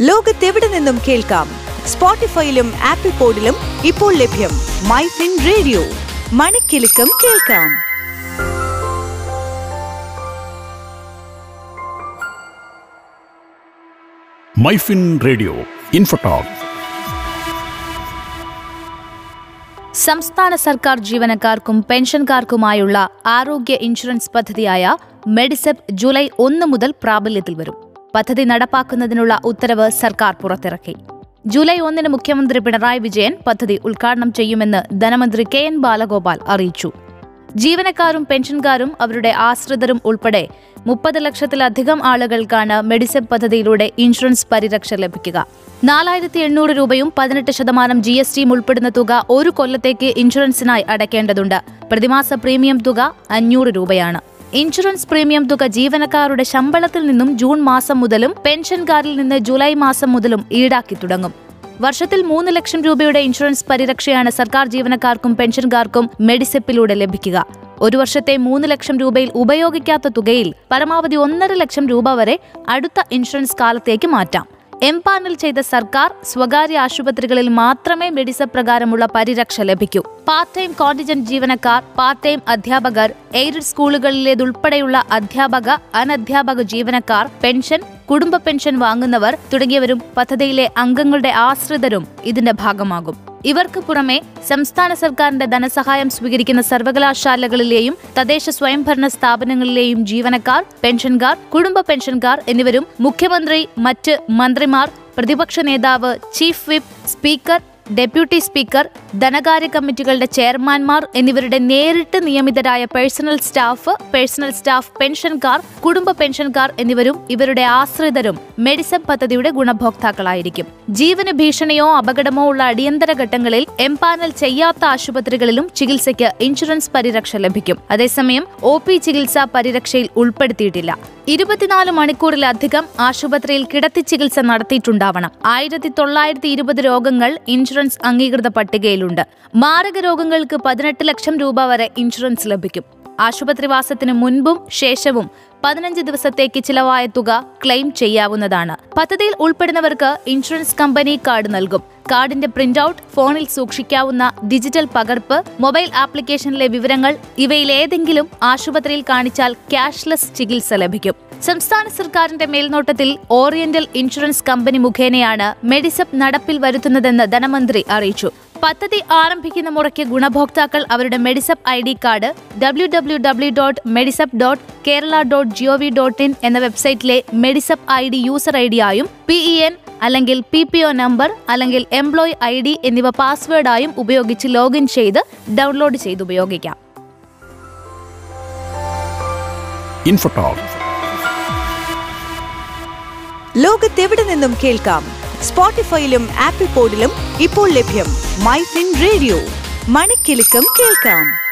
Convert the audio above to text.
ലോകത്തെവിടെ നിന്നും കേൾക്കാം? സ്പോട്ടിഫൈയിലും ആപ്പിൾ പോഡിലും ഇപ്പോൾ ലഭ്യം മൈ ഫിൻ റേഡിയോ. മണിക്കെലക്കം കേൾക്കാം. മൈഫിൻ റേഡിയോ ഇൻഫോടോക് സംസ്ഥാന സർക്കാർ ജീവനക്കാർക്കും പെൻഷൻകാർക്കുമായുള്ള ആരോഗ്യ ഇൻഷുറൻസ് പദ്ധതിയായ മെഡിസെപ് ജൂലൈ ഒന്ന് മുതൽ പ്രാബല്യത്തിൽ വരും. പദ്ധതി നടപ്പാക്കുന്നതിനുള്ള ഉത്തരവ് സർക്കാർ പുറത്തിറക്കി. ജൂലൈ ഒന്നിന് മുഖ്യമന്ത്രി പിണറായി വിജയൻ പദ്ധതി ഉദ്ഘാടനം ചെയ്യുമെന്ന് ധനമന്ത്രി കെ എൻ ബാലഗോപാൽ അറിയിച്ചു. ജീവനക്കാരും പെൻഷൻകാരും അവരുടെ ആശ്രിതരും ഉൾപ്പെടെ മുപ്പത് ലക്ഷത്തിലധികം ആളുകൾക്കാണ് മെഡിസെപ് പദ്ധതിയിലൂടെ ഇൻഷുറൻസ് പരിരക്ഷ ലഭിക്കുക. നാലായിരത്തി എണ്ണൂറ് രൂപയും പതിനെട്ട് ശതമാനം ജി എസ് ടിയും ഉൾപ്പെടുന്ന തുക ഒരു കൊല്ലത്തേക്ക് ഇൻഷുറൻസിനായി അടയ്ക്കേണ്ടതുണ്ട്. പ്രതിമാസ പ്രീമിയം തുക അഞ്ഞൂറ് രൂപയാണ്. ഇൻഷുറൻസ് പ്രീമിയം തുക ജീവനക്കാരുടെ ശമ്പളത്തിൽ നിന്നും ജൂൺ മാസം മുതലും പെൻഷൻകാരിൽ നിന്ന് ജൂലൈ മാസം മുതലും ഈടാക്കി തുടങ്ങും. വർഷത്തിൽ മൂന്ന് ലക്ഷം രൂപയുടെ ഇൻഷുറൻസ് പരിരക്ഷയാണ് സർക്കാർ ജീവനക്കാർക്കും പെൻഷൻകാർക്കും മെഡിസെപ്പിലൂടെ ലഭിക്കുക. ഒരു വർഷത്തെ മൂന്ന് ലക്ഷം രൂപയിൽ ഉപയോഗിക്കാത്ത തുകയിൽ പരമാവധി ഒന്നര ലക്ഷം രൂപ വരെ അടുത്ത ഇൻഷുറൻസ് കാലത്തേക്ക് മാറ്റാം. എംപാനൽ ചെയ്ത സർക്കാർ സ്വകാര്യ ആശുപത്രികളിൽ മാത്രമേ മെഡിസ പ്രകാരമുള്ള പരിരക്ഷ ലഭിക്കൂ. പാർട്ട് ടൈം കോണ്ടിജന്റ് ജീവനക്കാർ പാർട്ട് ടൈം അധ്യാപകർ എയ്ഡഡ് സ്കൂളുകളിലേതുൾപ്പെടെയുള്ള അധ്യാപക അനധ്യാപക ജീവനക്കാർ പെൻഷൻ കുടുംബ പെൻഷൻ വാങ്ങുന്നവർ തുടങ്ങിയവരും പദ്ധതിയിലെ അംഗങ്ങളുടെ ആശ്രിതരും ഇതിന്റെ ഭാഗമാകും. ഇവർക്ക് പുറമെ സംസ്ഥാന സർക്കാരിന്റെ ധനസഹായം സ്വീകരിക്കുന്ന സർവകലാശാലകളിലെയും തദ്ദേശ സ്വയംഭരണ സ്ഥാപനങ്ങളിലെയും ജീവനക്കാർ പെൻഷൻകാർ കുടുംബ പെൻഷൻകാർ എന്നിവരും മുഖ്യമന്ത്രി മറ്റ് മന്ത്രിമാർ പ്രതിപക്ഷ നേതാവ് chief whip speaker deputy speaker ധനകാര്യ കമ്മിറ്റികളുടെ ചെയർമാൻമാർ എന്നിവരുടെ നേരിട്ട് നിയമിതരായ പേഴ്സണൽ സ്റ്റാഫ് പേഴ്സണൽ സ്റ്റാഫ് പെൻഷൻകാർ കുടുംബ പെൻഷൻകാർ എന്നിവരും ഇവരുടെ ആശ്രിതരും മെഡിസൺ പദ്ധതിയുടെ ഗുണഭോക്താക്കളായിരിക്കും. ജീവന് ഭീഷണിയോ അപകടമോ ഉള്ള അടിയന്തര ഘട്ടങ്ങളിൽ എംപാനൽ ചെയ്യാത്ത ആശുപത്രികളിലും ചികിത്സയ്ക്ക് ഇൻഷുറൻസ് പരിരക്ഷ ലഭിക്കും. അതേസമയം ഒ പി ചികിത്സ പരിരക്ഷയിൽ ഉൾപ്പെടുത്തിയിട്ടില്ല. ഇരുപത്തിനാല് മണിക്കൂറിലധികം ആശുപത്രിയിൽ കിടത്തി ചികിത്സ നടത്തിയിട്ടുണ്ടാവണം. ആയിരത്തി തൊള്ളായിരത്തി ഇരുപത് രോഗങ്ങൾ ഇൻഷുറൻസ് അംഗീകൃത പട്ടികയിലുണ്ട്. മാരക രോഗങ്ങൾക്ക് പതിനെട്ട് ലക്ഷം രൂപ വരെ ഇൻഷുറൻസ് ലഭിക്കും. ആശുപത്രിവാസത്തിന് മുൻപും ശേഷവും പതിനഞ്ച് ദിവസത്തേക്ക് ചിലവായ തുക ക്ലെയിം ചെയ്യാവുന്നതാണ്. പദ്ധതിയിൽ ഉൾപ്പെടുന്നവർക്ക് ഇൻഷുറൻസ് കമ്പനി കാർഡ് നൽകും. കാർഡിന്റെ പ്രിന്റ് ഔട്ട് ഫോണിൽ സൂക്ഷിക്കാവുന്ന ഡിജിറ്റൽ പകർപ്പ് മൊബൈൽ ആപ്ലിക്കേഷനിലെ വിവരങ്ങൾ ഇവയിലേതെങ്കിലും ആശുപത്രിയിൽ കാണിച്ചാൽ ക്യാഷ്ലെസ് ചികിത്സ ലഭിക്കും. സംസ്ഥാന സർക്കാരിന്റെ മേൽനോട്ടത്തിൽ ഓറിയന്റൽ ഇൻഷുറൻസ് കമ്പനി മുഖേനയാണ് മെഡിസപ്പ് നടപ്പിൽ വരുത്തുന്നതെന്ന് ധനമന്ത്രി അറിയിച്ചു. പദ്ധതി ആരംഭിക്കുന്ന മുറയ്ക്ക് ഗുണഭോക്താക്കൾ അവരുടെ Medisep I D card W W W dot Medisep dot Kerala dot G O V dot in എന്ന വെബ്സൈറ്റിലെ Medisep I D user I ഡിയായും P E N അല്ലെങ്കിൽ പി പി ഒ നമ്പർ അല്ലെങ്കിൽ എംപ്ലോയി ഐ ഡി എന്നിവ പാസ്വേഡായും ഉപയോഗിച്ച് login ചെയ്ത് download ചെയ്ത് ഉപയോഗിക്കാം. ലോകത്തെവിടെ നിന്നും കേൾക്കാം? സ്പോട്ടിഫൈയിലും ആപ്പിൾ പോഡിലും ഇപ്പോൾ ലഭ്യം. മൈ ഫിൻ റേഡിയോ മണിക്കിലുക്കം കേൾക്കാം.